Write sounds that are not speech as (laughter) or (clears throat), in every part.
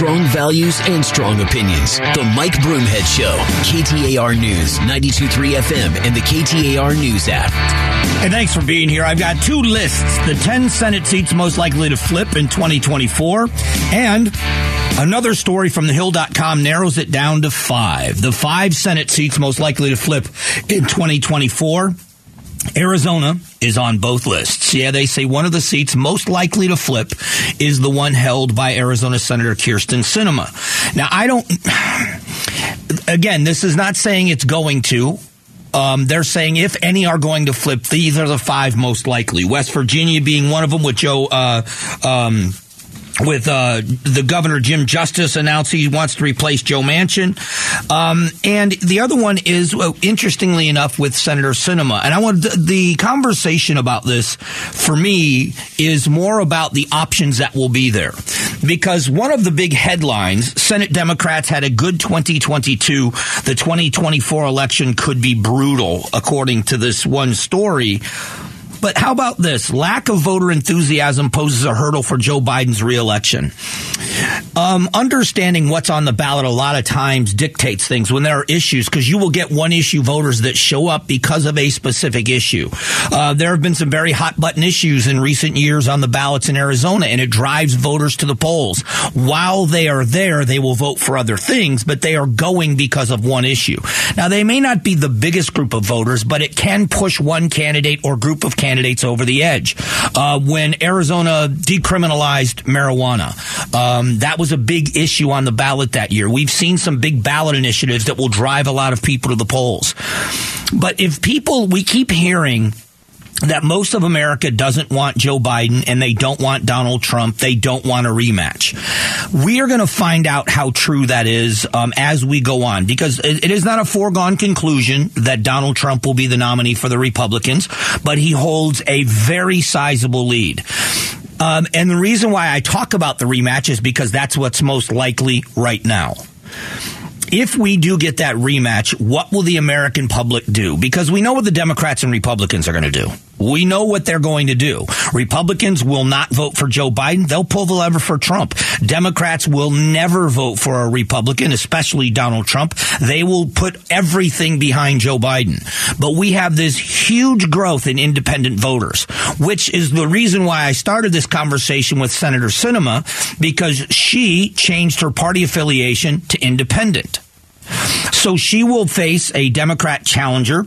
Strong values and strong opinions. The Mike Broomhead Show. KTAR News, 92.3 FM, and the KTAR News app. And thanks for being here. I've got two lists the 10 Senate seats most likely to flip in 2024, and another story from thehill.com narrows it down to five. The five Senate seats most likely to flip in 2024. Arizona is on both lists. Yeah, they say one of the seats most likely to flip is the one held by Arizona Senator Kyrsten Sinema. Now, I don't, (sighs) again, this is not saying it's going to. Um, they're saying if any are going to flip, these are the five most likely. West Virginia being one of them with Joe, uh, um, with uh, the governor Jim Justice announced he wants to replace Joe Manchin, um, and the other one is well, interestingly enough with Senator Sinema. And I want the conversation about this for me is more about the options that will be there, because one of the big headlines: Senate Democrats had a good 2022. The 2024 election could be brutal, according to this one story. But how about this? Lack of voter enthusiasm poses a hurdle for Joe Biden's reelection. Um, understanding what's on the ballot a lot of times dictates things when there are issues because you will get one issue voters that show up because of a specific issue. Uh, there have been some very hot button issues in recent years on the ballots in Arizona, and it drives voters to the polls. While they are there, they will vote for other things, but they are going because of one issue. Now, they may not be the biggest group of voters, but it can push one candidate or group of candidates candidates over the edge. Uh, when Arizona decriminalized marijuana, um, that was a big issue on the ballot that year. We've seen some big ballot initiatives that will drive a lot of people to the polls. But if people, we keep hearing that most of America doesn't want Joe Biden and they don't want Donald Trump. They don't want a rematch. We are going to find out how true that is um, as we go on because it is not a foregone conclusion that Donald Trump will be the nominee for the Republicans, but he holds a very sizable lead. Um, and the reason why I talk about the rematch is because that's what's most likely right now if we do get that rematch, what will the American public do? Because we know what the Democrats and Republicans are going to do. We know what they're going to do. Republicans will not vote for Joe Biden. They'll pull the lever for Trump. Democrats will never vote for a Republican, especially Donald Trump. They will put everything behind Joe Biden. But we have this huge growth in independent voters, which is the reason why I started this conversation with Senator Sinema because she changed her party affiliation to independent. So she will face a Democrat challenger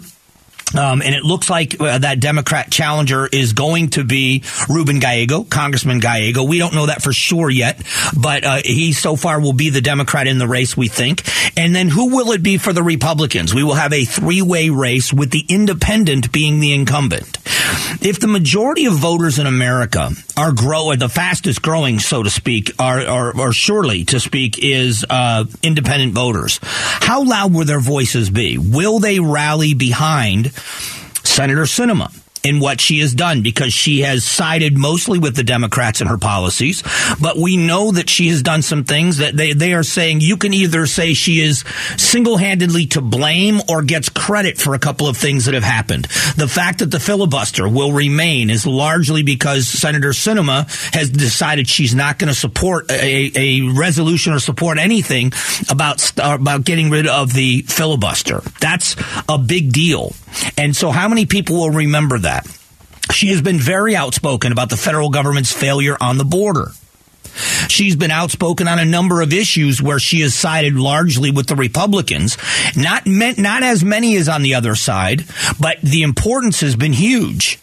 um, and it looks like uh, that Democrat challenger is going to be Ruben Gallego, Congressman Gallego. We don't know that for sure yet, but uh, he so far will be the Democrat in the race, we think. And then who will it be for the Republicans? We will have a three way race with the independent being the incumbent. If the majority of voters in America are growing, the fastest growing, so to speak, are, or surely to speak, is uh, independent voters, how loud will their voices be? Will they rally behind Senator Sinema? In what she has done because she has sided mostly with the Democrats in her policies. But we know that she has done some things that they, they are saying you can either say she is single handedly to blame or gets credit for a couple of things that have happened. The fact that the filibuster will remain is largely because Senator Sinema has decided she's not going to support a, a, resolution or support anything about, uh, about getting rid of the filibuster. That's a big deal. And so how many people will remember that? She has been very outspoken about the federal government's failure on the border. She's been outspoken on a number of issues where she has sided largely with the Republicans. Not meant, not as many as on the other side, but the importance has been huge.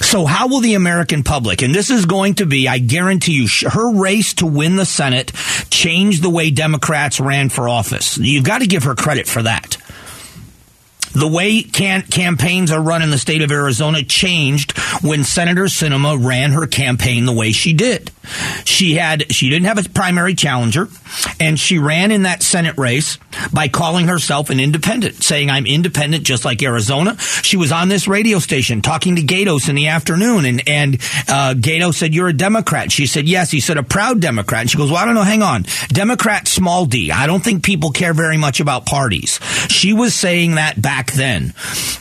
So how will the American public, and this is going to be, I guarantee you, her race to win the Senate change the way Democrats ran for office. You've got to give her credit for that. The way can- campaigns are run in the state of Arizona changed when Senator Sinema ran her campaign the way she did. She had she didn't have a primary challenger, and she ran in that Senate race by calling herself an independent, saying I'm independent just like Arizona. She was on this radio station talking to Gaydos in the afternoon, and and uh, said, "You're a Democrat." She said, "Yes." He said, "A proud Democrat." And she goes, "Well, I don't know. Hang on, Democrat, small d. I don't think people care very much about parties." She was saying that back then,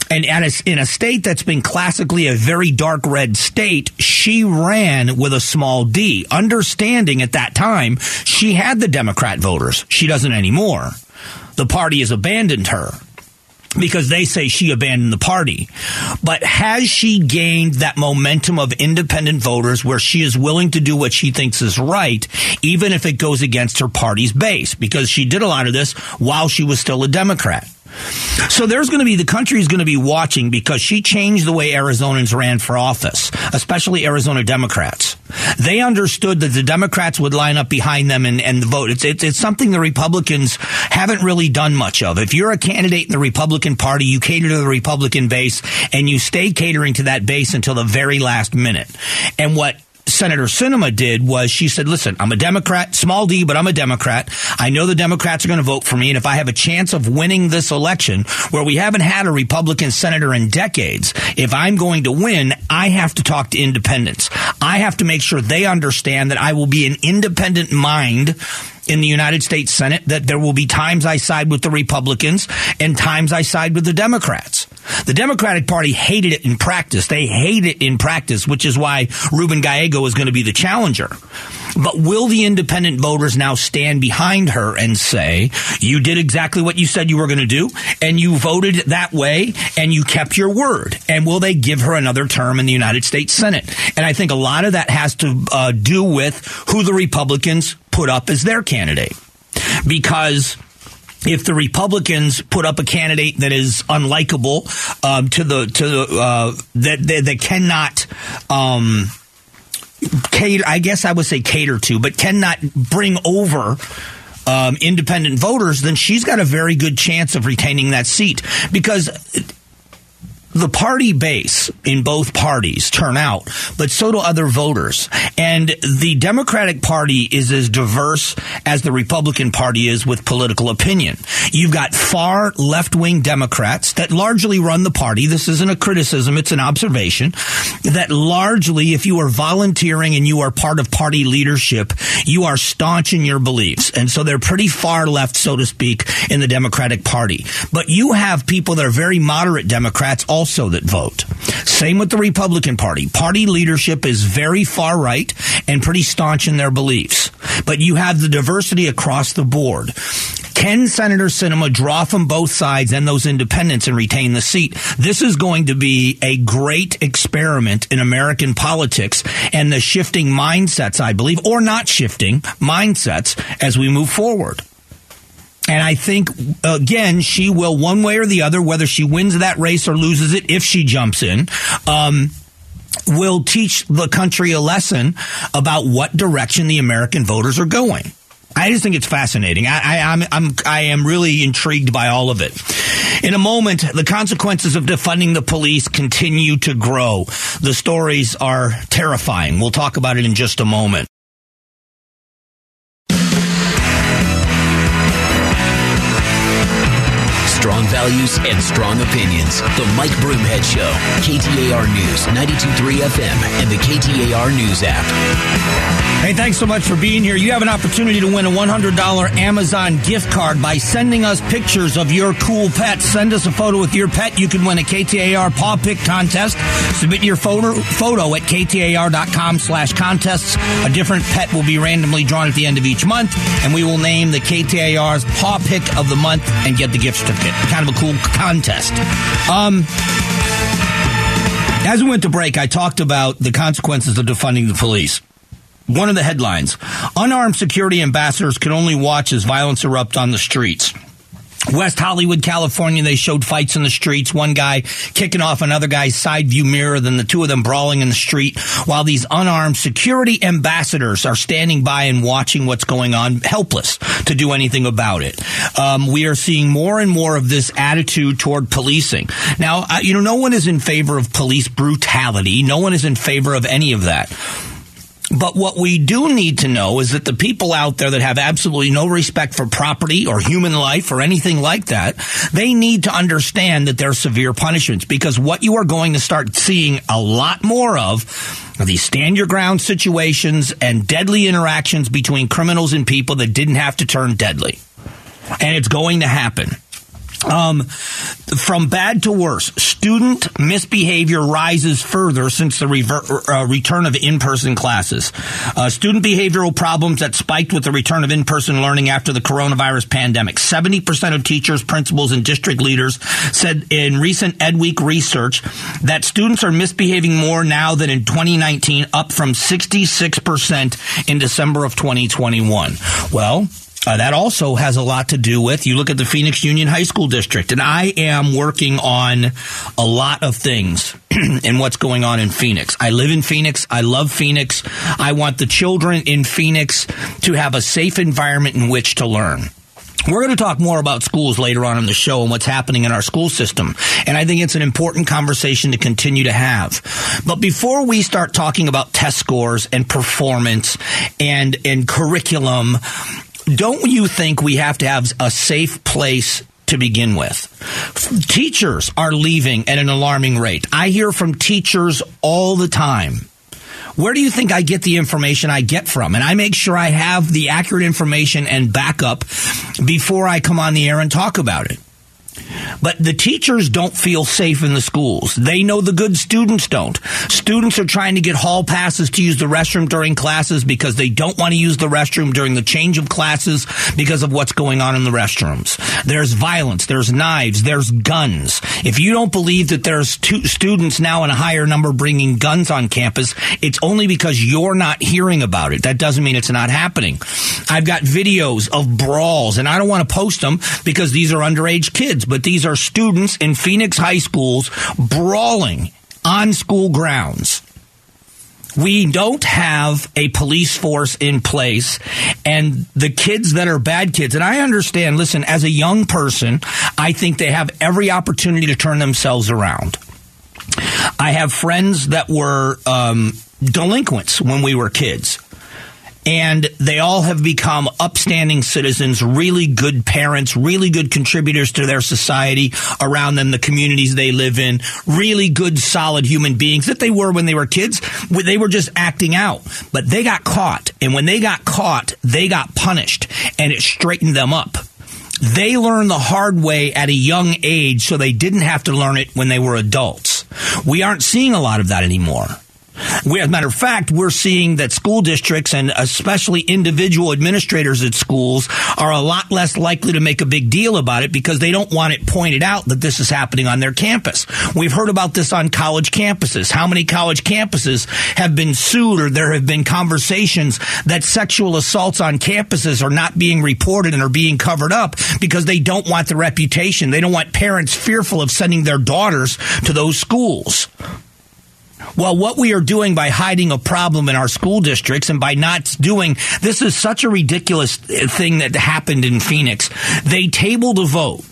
and a, in a state that's been classically a very dark red state, she ran with a small d understanding at that time she had the Democrat voters. She doesn't anymore. The party has abandoned her because they say she abandoned the party. But has she gained that momentum of independent voters where she is willing to do what she thinks is right, even if it goes against her party's base? Because she did a lot of this while she was still a Democrat. So there's going to be the country is going to be watching because she changed the way Arizonans ran for office, especially Arizona Democrats. They understood that the Democrats would line up behind them and, and vote. It's, it's, it's something the Republicans haven't really done much of. If you're a candidate in the Republican Party, you cater to the Republican base and you stay catering to that base until the very last minute. And what Senator Sinema did was she said, listen, I'm a Democrat, small d, but I'm a Democrat. I know the Democrats are going to vote for me. And if I have a chance of winning this election where we haven't had a Republican senator in decades, if I'm going to win, I have to talk to independents. I have to make sure they understand that I will be an independent mind in the United States Senate that there will be times I side with the Republicans and times I side with the Democrats. The Democratic Party hated it in practice. They hate it in practice, which is why Ruben Gallego is going to be the challenger. But will the independent voters now stand behind her and say, you did exactly what you said you were going to do, and you voted that way, and you kept your word? And will they give her another term in the United States Senate? And I think a lot of that has to uh, do with who the Republicans put up as their candidate. Because if the Republicans put up a candidate that is unlikable um, to the to the uh, that, that, that cannot um, cater, I guess I would say cater to, but cannot bring over. Um, independent voters, then she's got a very good chance of retaining that seat because the party base in both parties turn out, but so do other voters. And the Democratic Party is as diverse as the Republican Party is with political opinion. You've got far left wing Democrats that largely run the party. This isn't a criticism, it's an observation. That largely, if you are volunteering and you are part of party leadership, you are staunch in your beliefs. And so they're pretty far left, so to speak, in the Democratic Party. But you have people that are very moderate Democrats all also that vote. Same with the Republican Party. Party leadership is very far right and pretty staunch in their beliefs. But you have the diversity across the board. Can Senator Sinema draw from both sides and those independents and retain the seat? This is going to be a great experiment in American politics and the shifting mindsets, I believe, or not shifting mindsets as we move forward. And I think, again, she will, one way or the other, whether she wins that race or loses it, if she jumps in, um, will teach the country a lesson about what direction the American voters are going. I just think it's fascinating. I, I'm, I'm, I am really intrigued by all of it. In a moment, the consequences of defunding the police continue to grow. The stories are terrifying. We'll talk about it in just a moment. Strong values and strong opinions. The Mike Broomhead Show. KTAR News, 92.3 FM, and the KTAR News app. Hey, thanks so much for being here. You have an opportunity to win a $100 Amazon gift card by sending us pictures of your cool pet. Send us a photo with your pet. You can win a KTAR Paw Pick contest. Submit your photo, photo at KTAR.com slash contests. A different pet will be randomly drawn at the end of each month, and we will name the KTAR's Paw Pick of the month and get the gift certificate it. Kind of a cool contest. Um, as we went to break, I talked about the consequences of defunding the police. One of the headlines Unarmed security ambassadors can only watch as violence erupt on the streets. West Hollywood, California, they showed fights in the streets. One guy kicking off another guy's side view mirror, then the two of them brawling in the street while these unarmed security ambassadors are standing by and watching what's going on, helpless to do anything about it. Um, we are seeing more and more of this attitude toward policing. Now, uh, you know, no one is in favor of police brutality. No one is in favor of any of that. But what we do need to know is that the people out there that have absolutely no respect for property or human life or anything like that, they need to understand that there are severe punishments because what you are going to start seeing a lot more of are these stand your ground situations and deadly interactions between criminals and people that didn't have to turn deadly. And it's going to happen. Um, from bad to worse, student misbehavior rises further since the rever- uh, return of in-person classes. Uh, student behavioral problems that spiked with the return of in-person learning after the coronavirus pandemic. 70% of teachers, principals, and district leaders said in recent EdWeek research that students are misbehaving more now than in 2019, up from 66% in December of 2021. Well, uh, that also has a lot to do with you look at the Phoenix Union High School District, and I am working on a lot of things (clears throat) and what's going on in Phoenix. I live in Phoenix. I love Phoenix. I want the children in Phoenix to have a safe environment in which to learn. We're going to talk more about schools later on in the show and what's happening in our school system. And I think it's an important conversation to continue to have. But before we start talking about test scores and performance and, and curriculum, don't you think we have to have a safe place to begin with. Teachers are leaving at an alarming rate. I hear from teachers all the time. Where do you think I get the information I get from? And I make sure I have the accurate information and backup before I come on the air and talk about it. But the teachers don't feel safe in the schools. They know the good students don't. Students are trying to get hall passes to use the restroom during classes because they don't want to use the restroom during the change of classes because of what's going on in the restrooms. There's violence, there's knives, there's guns. If you don't believe that there's students now in a higher number bringing guns on campus, it's only because you're not hearing about it. That doesn't mean it's not happening. I've got videos of brawls and I don't want to post them because these are underage kids, but these are students in Phoenix high schools brawling on school grounds. We don't have a police force in place, and the kids that are bad kids, and I understand, listen, as a young person, I think they have every opportunity to turn themselves around. I have friends that were um, delinquents when we were kids and they all have become upstanding citizens, really good parents, really good contributors to their society around them, the communities they live in, really good, solid human beings that they were when they were kids. They were just acting out, but they got caught. And when they got caught, they got punished and it straightened them up. They learned the hard way at a young age so they didn't have to learn it when they were adults. We aren't seeing a lot of that anymore. We, as a matter of fact, we're seeing that school districts and especially individual administrators at schools are a lot less likely to make a big deal about it because they don't want it pointed out that this is happening on their campus. We've heard about this on college campuses. How many college campuses have been sued or there have been conversations that sexual assaults on campuses are not being reported and are being covered up because they don't want the reputation. They don't want parents fearful of sending their daughters to those schools. Well, what we are doing by hiding a problem in our school districts and by not doing this is such a ridiculous thing that happened in Phoenix. They tabled a vote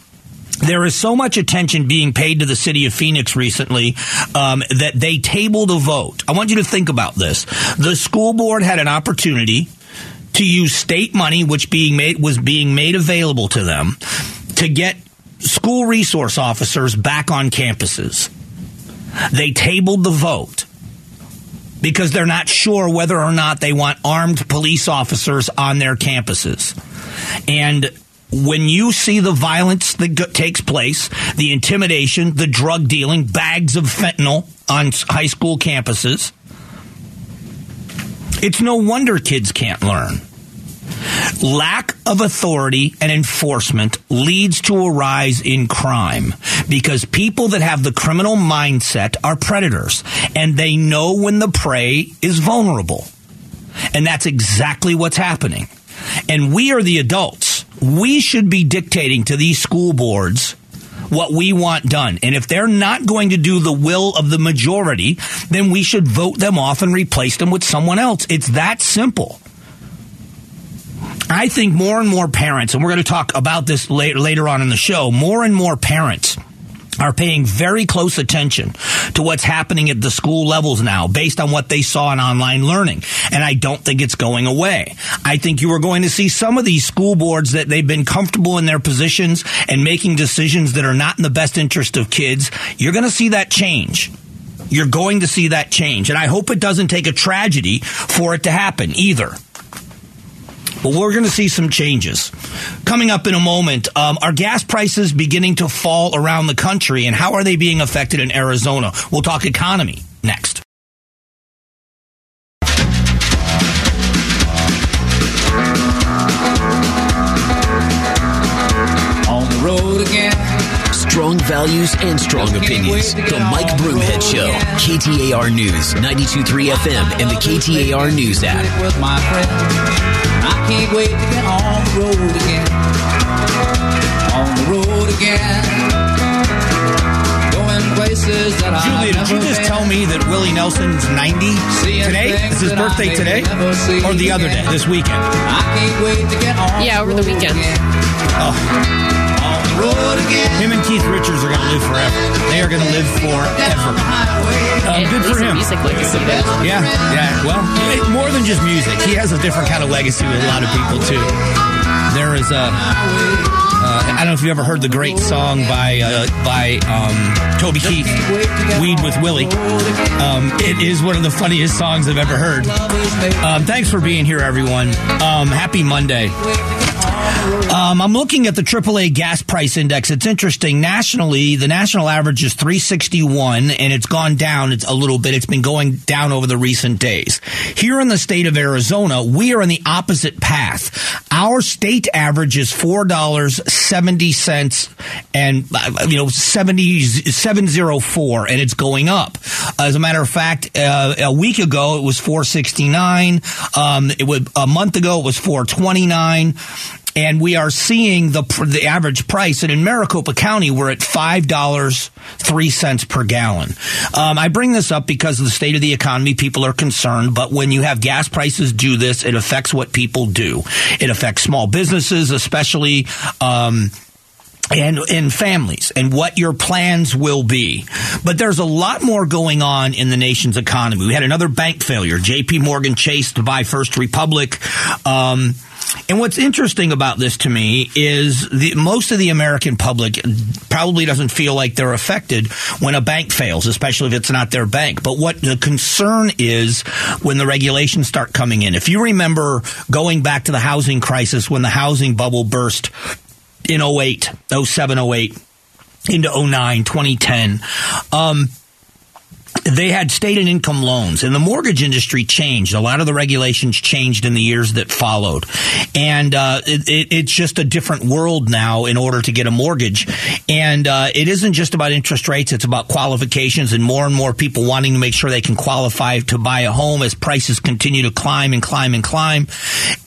there is so much attention being paid to the city of Phoenix recently um, that they tabled a vote. I want you to think about this. The school board had an opportunity to use state money, which being made was being made available to them, to get school resource officers back on campuses. They tabled the vote because they're not sure whether or not they want armed police officers on their campuses. And when you see the violence that takes place, the intimidation, the drug dealing, bags of fentanyl on high school campuses, it's no wonder kids can't learn. Lack of authority and enforcement leads to a rise in crime because people that have the criminal mindset are predators and they know when the prey is vulnerable. And that's exactly what's happening. And we are the adults. We should be dictating to these school boards what we want done. And if they're not going to do the will of the majority, then we should vote them off and replace them with someone else. It's that simple. I think more and more parents, and we're going to talk about this later, later on in the show, more and more parents are paying very close attention to what's happening at the school levels now based on what they saw in online learning. And I don't think it's going away. I think you are going to see some of these school boards that they've been comfortable in their positions and making decisions that are not in the best interest of kids. You're going to see that change. You're going to see that change. And I hope it doesn't take a tragedy for it to happen either. But we're going to see some changes. Coming up in a moment, um, are gas prices beginning to fall around the country, and how are they being affected in Arizona? We'll talk economy next. On the road again. Strong values and strong opinions. The Mike Broomhead Show. KTAR News, 92.3 FM, and the KTAR News app. With my friend. I can't wait to get on the road again. On the road again. Going places that I Julia, did you just tell me that Willie Nelson's 90 today? Is his birthday today? Or the other day, this weekend? I can't wait to get on Yeah, over the weekend. Oh, him and Keith Richards are going to live forever. They are going to live forever. Uh, good for him. Music legacy. Yeah, yeah. Well, more than just music. He has a different kind of legacy with a lot of people too. There is a. Uh, I don't know if you ever heard the great song by uh, by um, Toby Keith, "Weed with Willie." Um, it is one of the funniest songs I've ever heard. Um, thanks for being here, everyone. Um, happy Monday. Um, I'm looking at the AAA gas price index. It's interesting. Nationally, the national average is 361, and it's gone down a little bit. It's been going down over the recent days. Here in the state of Arizona, we are in the opposite path. Our state average is four dollars seventy cents, and uh, you know seventy seven zero four, and it's going up. As a matter of fact, uh, a week ago it was four sixty nine. Um, it would a month ago it was four twenty nine and we are seeing the the average price. And in Maricopa County, we're at five dollars three cents per gallon. Um, I bring this up because of the state of the economy. People are concerned, but when you have gas prices do this, it affects what people do. It affects small businesses, especially. Um, and in families and what your plans will be. But there's a lot more going on in the nation's economy. We had another bank failure. JP Morgan Chase to buy First Republic. Um, and what's interesting about this to me is the, most of the American public probably doesn't feel like they're affected when a bank fails, especially if it's not their bank. But what the concern is when the regulations start coming in. If you remember going back to the housing crisis when the housing bubble burst in 08, 07, 08, into 09, 2010. Um, they had state and income loans, and the mortgage industry changed. A lot of the regulations changed in the years that followed, and uh, it, it, it's just a different world now in order to get a mortgage. And uh, it isn't just about interest rates; it's about qualifications, and more and more people wanting to make sure they can qualify to buy a home as prices continue to climb and climb and climb.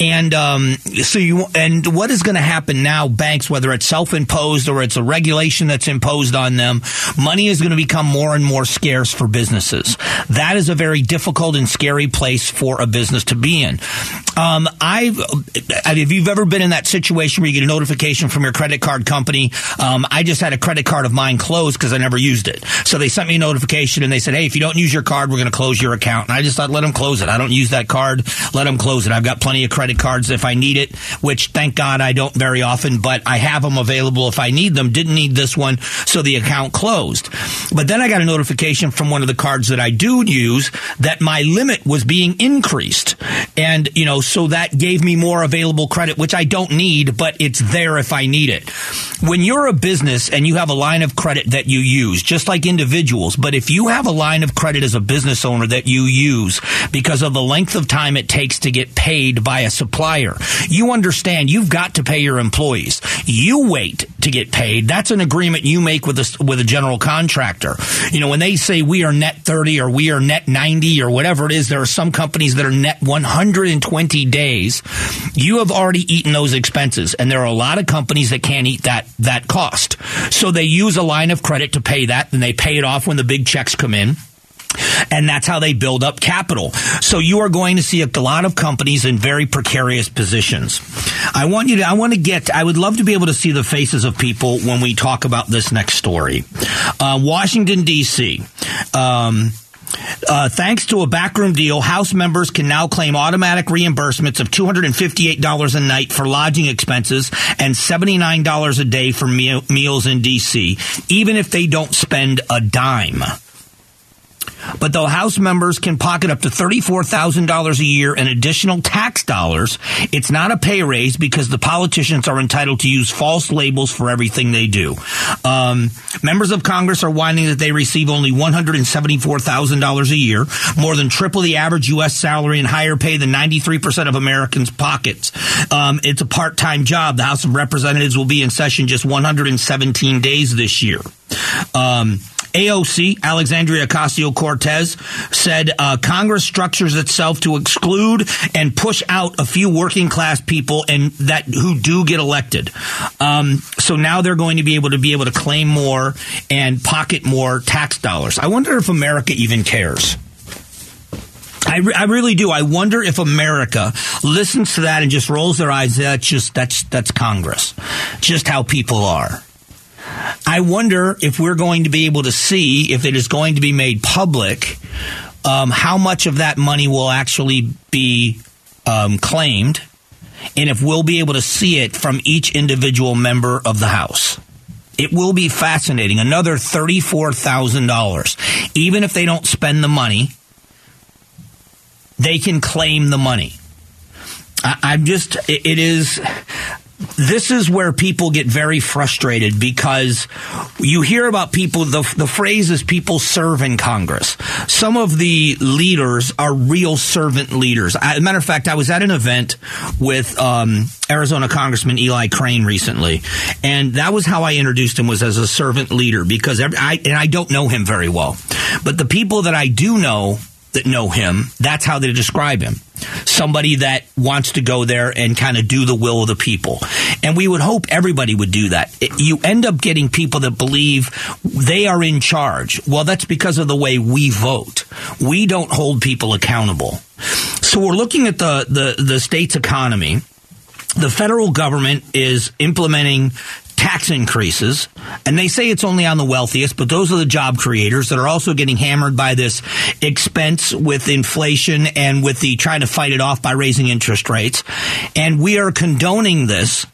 And um, so you and what is going to happen now? Banks, whether it's self-imposed or it's a regulation that's imposed on them, money is going to become more and more scarce for businesses. That is a very difficult and scary place for a business to be in. Um, I've, if you've ever been in that situation where you get a notification from your credit card company, um, I just had a credit card of mine closed because I never used it. So they sent me a notification and they said, "Hey, if you don't use your card, we're going to close your account." And I just thought, let them close it. I don't use that card. Let them close it. I've got plenty of credit cards if I need it, which thank God I don't very often, but I have them available if I need them. Didn't need this one, so the account closed. But then I got a notification from one of the cards that I do use that my limit was being increased. And, you know, so that gave me more available credit, which I don't need, but it's there if I need it. When you're a business and you have a line of credit that you use, just like individuals, but if you have a line of credit as a business owner that you use because of the length of time it takes to get paid by a supplier, you understand you've got to pay your employees. You wait to get paid. That's an agreement you make with a, with a general contractor. You know, when they say we are net 30 or we are net 90 or whatever it is, there are some companies that are net 120 days. You have already eaten those expenses. And there are a lot of companies that can't eat that, that cost. So they use a line of credit to pay that and they pay it off when the big checks come in. And that's how they build up capital. So you are going to see a lot of companies in very precarious positions. I want you to, I want to get, I would love to be able to see the faces of people when we talk about this next story. Uh, Washington, D.C. Um, uh, thanks to a backroom deal, House members can now claim automatic reimbursements of $258 a night for lodging expenses and $79 a day for meal, meals in D.C., even if they don't spend a dime. But though House members can pocket up to $34,000 a year in additional tax dollars, it's not a pay raise because the politicians are entitled to use false labels for everything they do. Um, members of Congress are whining that they receive only $174,000 a year, more than triple the average U.S. salary and higher pay than 93% of Americans' pockets. Um, it's a part-time job. The House of Representatives will be in session just 117 days this year. Um, AOC, Alexandria Ocasio Cortez, said uh, Congress structures itself to exclude and push out a few working class people and that who do get elected. Um, so now they're going to be able to be able to claim more and pocket more tax dollars. I wonder if America even cares. I, re- I really do. I wonder if America listens to that and just rolls their eyes. That's just that's that's Congress. Just how people are. I wonder if we're going to be able to see if it is going to be made public um, how much of that money will actually be um, claimed, and if we'll be able to see it from each individual member of the House. It will be fascinating. Another $34,000. Even if they don't spend the money, they can claim the money. I, am just, it is, this is where people get very frustrated because you hear about people, the, the phrase is people serve in Congress. Some of the leaders are real servant leaders. As a matter of fact, I was at an event with um, Arizona Congressman Eli Crane recently, and that was how I introduced him was as a servant leader because I, and I don't know him very well, but the people that I do know that know him, that's how they describe him. Somebody that wants to go there and kind of do the will of the people. And we would hope everybody would do that. It, you end up getting people that believe they are in charge. Well, that's because of the way we vote. We don't hold people accountable. So we're looking at the, the, the state's economy the federal government is implementing tax increases, and they say it's only on the wealthiest, but those are the job creators that are also getting hammered by this expense with inflation and with the trying to fight it off by raising interest rates. And we are condoning this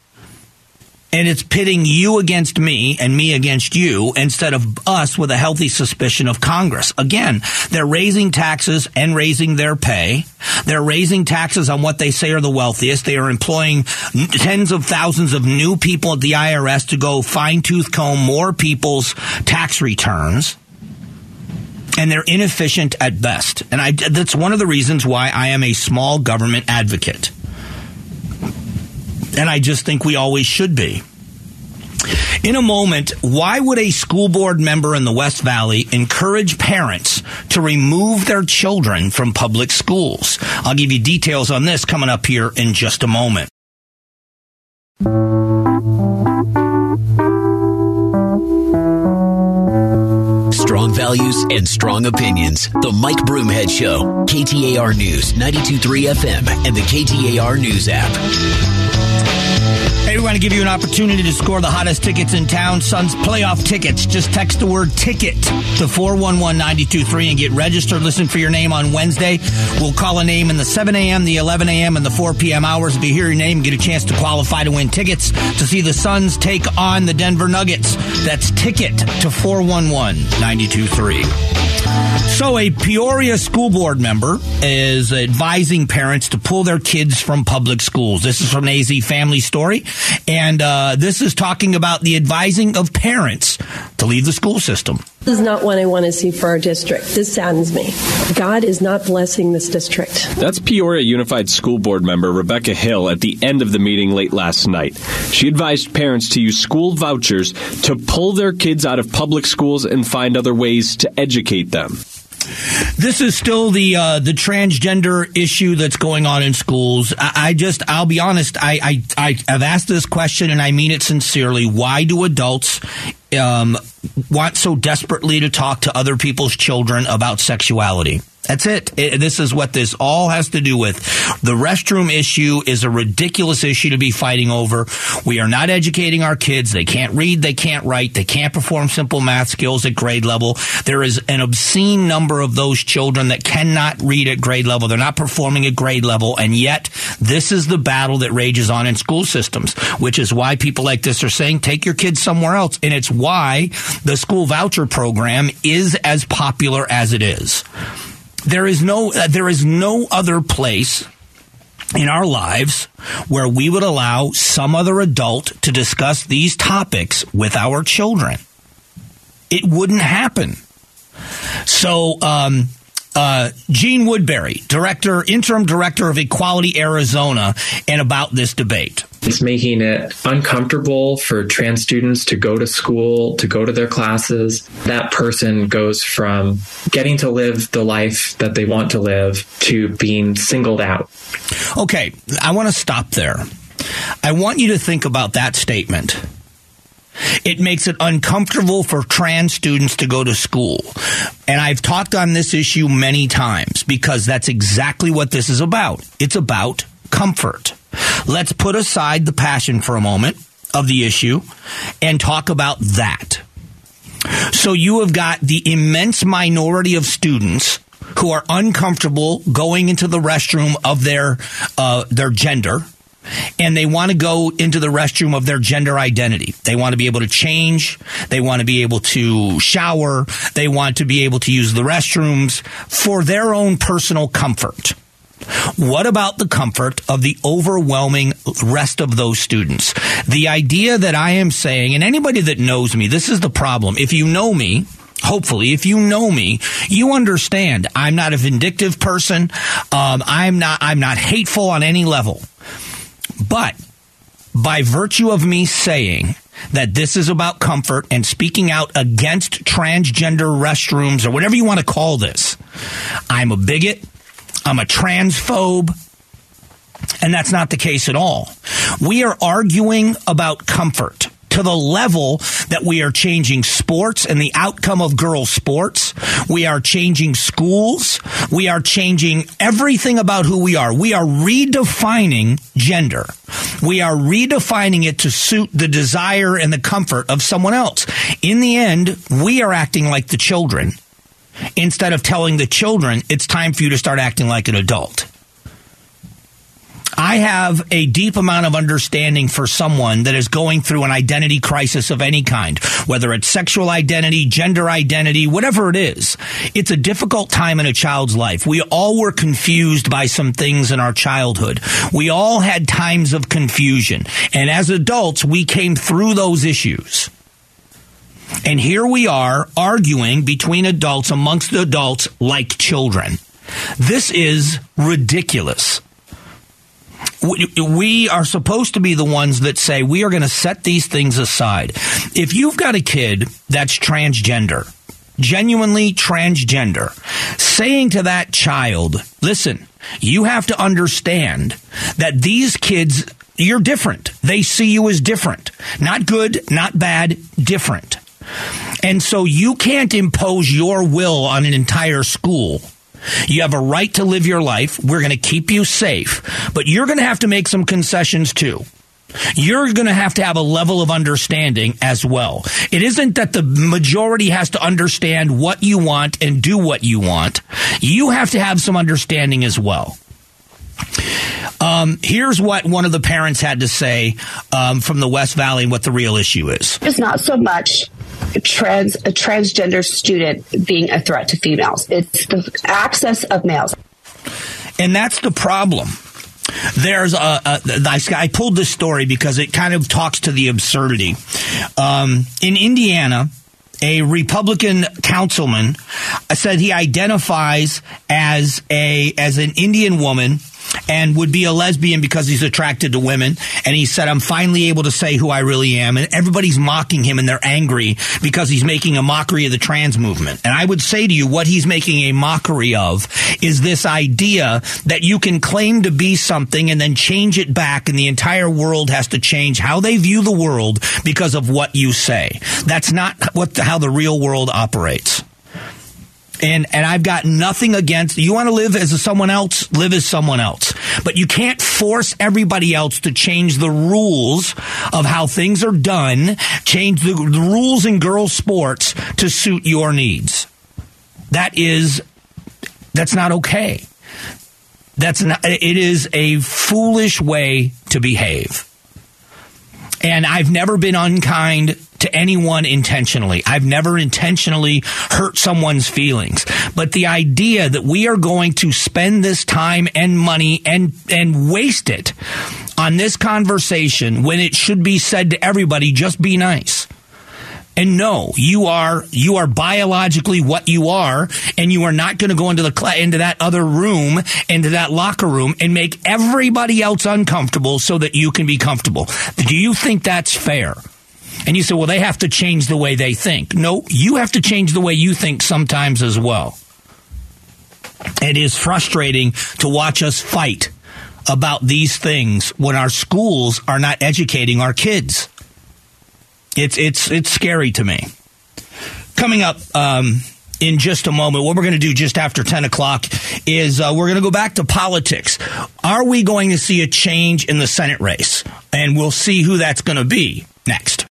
and it's pitting you against me and me against you instead of us with a healthy suspicion of Congress. Again, they're raising taxes and raising their pay. They're raising taxes on what they say are the wealthiest. They are employing tens of thousands of new people at the IRS to go fine tooth comb more people's tax returns. And they're inefficient at best. And I, that's one of the reasons why I am a small government advocate. And I just think we always should be. In a moment, why would a school board member in the West Valley encourage parents to remove their children from public schools? I'll give you details on this coming up here in just a moment. Strong values and strong opinions. The Mike Broomhead Show. KTAR News, 92.3 FM, and the KTAR News app. Hey, we want to give you an opportunity to score the hottest tickets in town, Suns playoff tickets. Just text the word ticket to 411-923 and get registered. Listen for your name on Wednesday. We'll call a name in the 7 a.m., the 11 a.m., and the 4 p.m. hours. If you hear your name, and get a chance to qualify to win tickets to see the Suns take on the Denver Nuggets. That's ticket to 411-923. So, a Peoria school board member is advising parents to pull their kids from public schools. This is from AZ Family Story, and uh, this is talking about the advising of parents to leave the school system. This is not what I want to see for our district. This saddens me. God is not blessing this district. That's Peoria Unified School Board member Rebecca Hill at the end of the meeting late last night. She advised parents to use school vouchers to pull their kids out of public schools and find other ways to educate them. This is still the uh, the transgender issue that's going on in schools. I, I just, I'll be honest. I, I I have asked this question and I mean it sincerely. Why do adults um, want so desperately to talk to other people's children about sexuality? That's it. it. This is what this all has to do with. The restroom issue is a ridiculous issue to be fighting over. We are not educating our kids. They can't read, they can't write, they can't perform simple math skills at grade level. There is an obscene number of those children that cannot read at grade level. They're not performing at grade level, and yet this is the battle that rages on in school systems, which is why people like this are saying take your kids somewhere else. And it's why the school voucher program is as popular as it is. There is no uh, there is no other place in our lives where we would allow some other adult to discuss these topics with our children. It wouldn't happen. So, um, uh, Jeanne Woodbury, director, interim director of Equality Arizona, and about this debate. It's making it uncomfortable for trans students to go to school, to go to their classes. That person goes from getting to live the life that they want to live to being singled out. Okay, I want to stop there. I want you to think about that statement. It makes it uncomfortable for trans students to go to school. And I've talked on this issue many times because that's exactly what this is about. It's about comfort. Let's put aside the passion for a moment of the issue and talk about that. So you have got the immense minority of students who are uncomfortable going into the restroom of their uh, their gender and they want to go into the restroom of their gender identity. They want to be able to change. They want to be able to shower. They want to be able to use the restrooms for their own personal comfort. What about the comfort of the overwhelming rest of those students? The idea that I am saying, and anybody that knows me, this is the problem. If you know me, hopefully if you know me you understand i'm not a vindictive person um, i'm not i'm not hateful on any level but by virtue of me saying that this is about comfort and speaking out against transgender restrooms or whatever you want to call this, I'm a bigot. I'm a transphobe. And that's not the case at all. We are arguing about comfort to the level that we are changing sports and the outcome of girls' sports. We are changing schools. We are changing everything about who we are. We are redefining gender. We are redefining it to suit the desire and the comfort of someone else. In the end, we are acting like the children instead of telling the children it's time for you to start acting like an adult. I have a deep amount of understanding for someone that is going through an identity crisis of any kind, whether it's sexual identity, gender identity, whatever it is. It's a difficult time in a child's life. We all were confused by some things in our childhood. We all had times of confusion. And as adults, we came through those issues. And here we are arguing between adults amongst adults like children. This is ridiculous we are supposed to be the ones that say we are going to set these things aside. If you've got a kid that's transgender, genuinely transgender, saying to that child, listen, you have to understand that these kids, you're different. They see you as different. Not good, not bad, different. And so you can't impose your will on an entire school you have a right to live your life. We're going to keep you safe, but you're going to have to make some concessions too. You're going to have to have a level of understanding as well. It isn't that the majority has to understand what you want and do what you want. You have to have some understanding as well. Um, here's what one of the parents had to say um, from the West Valley and what the real issue is. It's not so much trans a transgender student being a threat to females. It's the access of males. And that's the problem. There's a, a I pulled this story because it kind of talks to the absurdity. Um, in Indiana, a Republican councilman said he identifies as a as an Indian woman and would be a lesbian because he's attracted to women. And he said, I'm finally able to say who I really am. And everybody's mocking him and they're angry because he's making a mockery of the trans movement. And I would say to you, what he's making a mockery of is this idea that you can claim to be something and then change it back and the entire world has to change how they view the world because of what you say. That's not what how the real world operates and and I've got nothing against you want to live as someone else live as someone else. But you can't force everybody else to change the rules of how things are done change the, the rules in girls sports to suit your needs. That is that's not okay. That's not it is a foolish way to behave. And I've never been unkind to anyone intentionally. I've never intentionally hurt someone's feelings. But the idea that we are going to spend this time and money and, and waste it on this conversation when it should be said to everybody, just be nice. And no, you are you are biologically what you are, and you are not going to go into the into that other room, into that locker room, and make everybody else uncomfortable so that you can be comfortable. Do you think that's fair? And you say, well, they have to change the way they think. No, you have to change the way you think sometimes as well. It is frustrating to watch us fight about these things when our schools are not educating our kids. It's it's it's scary to me. Coming up um, in just a moment, what we're going to do just after ten o'clock is uh, we're going to go back to politics. Are we going to see a change in the Senate race? And we'll see who that's going to be next.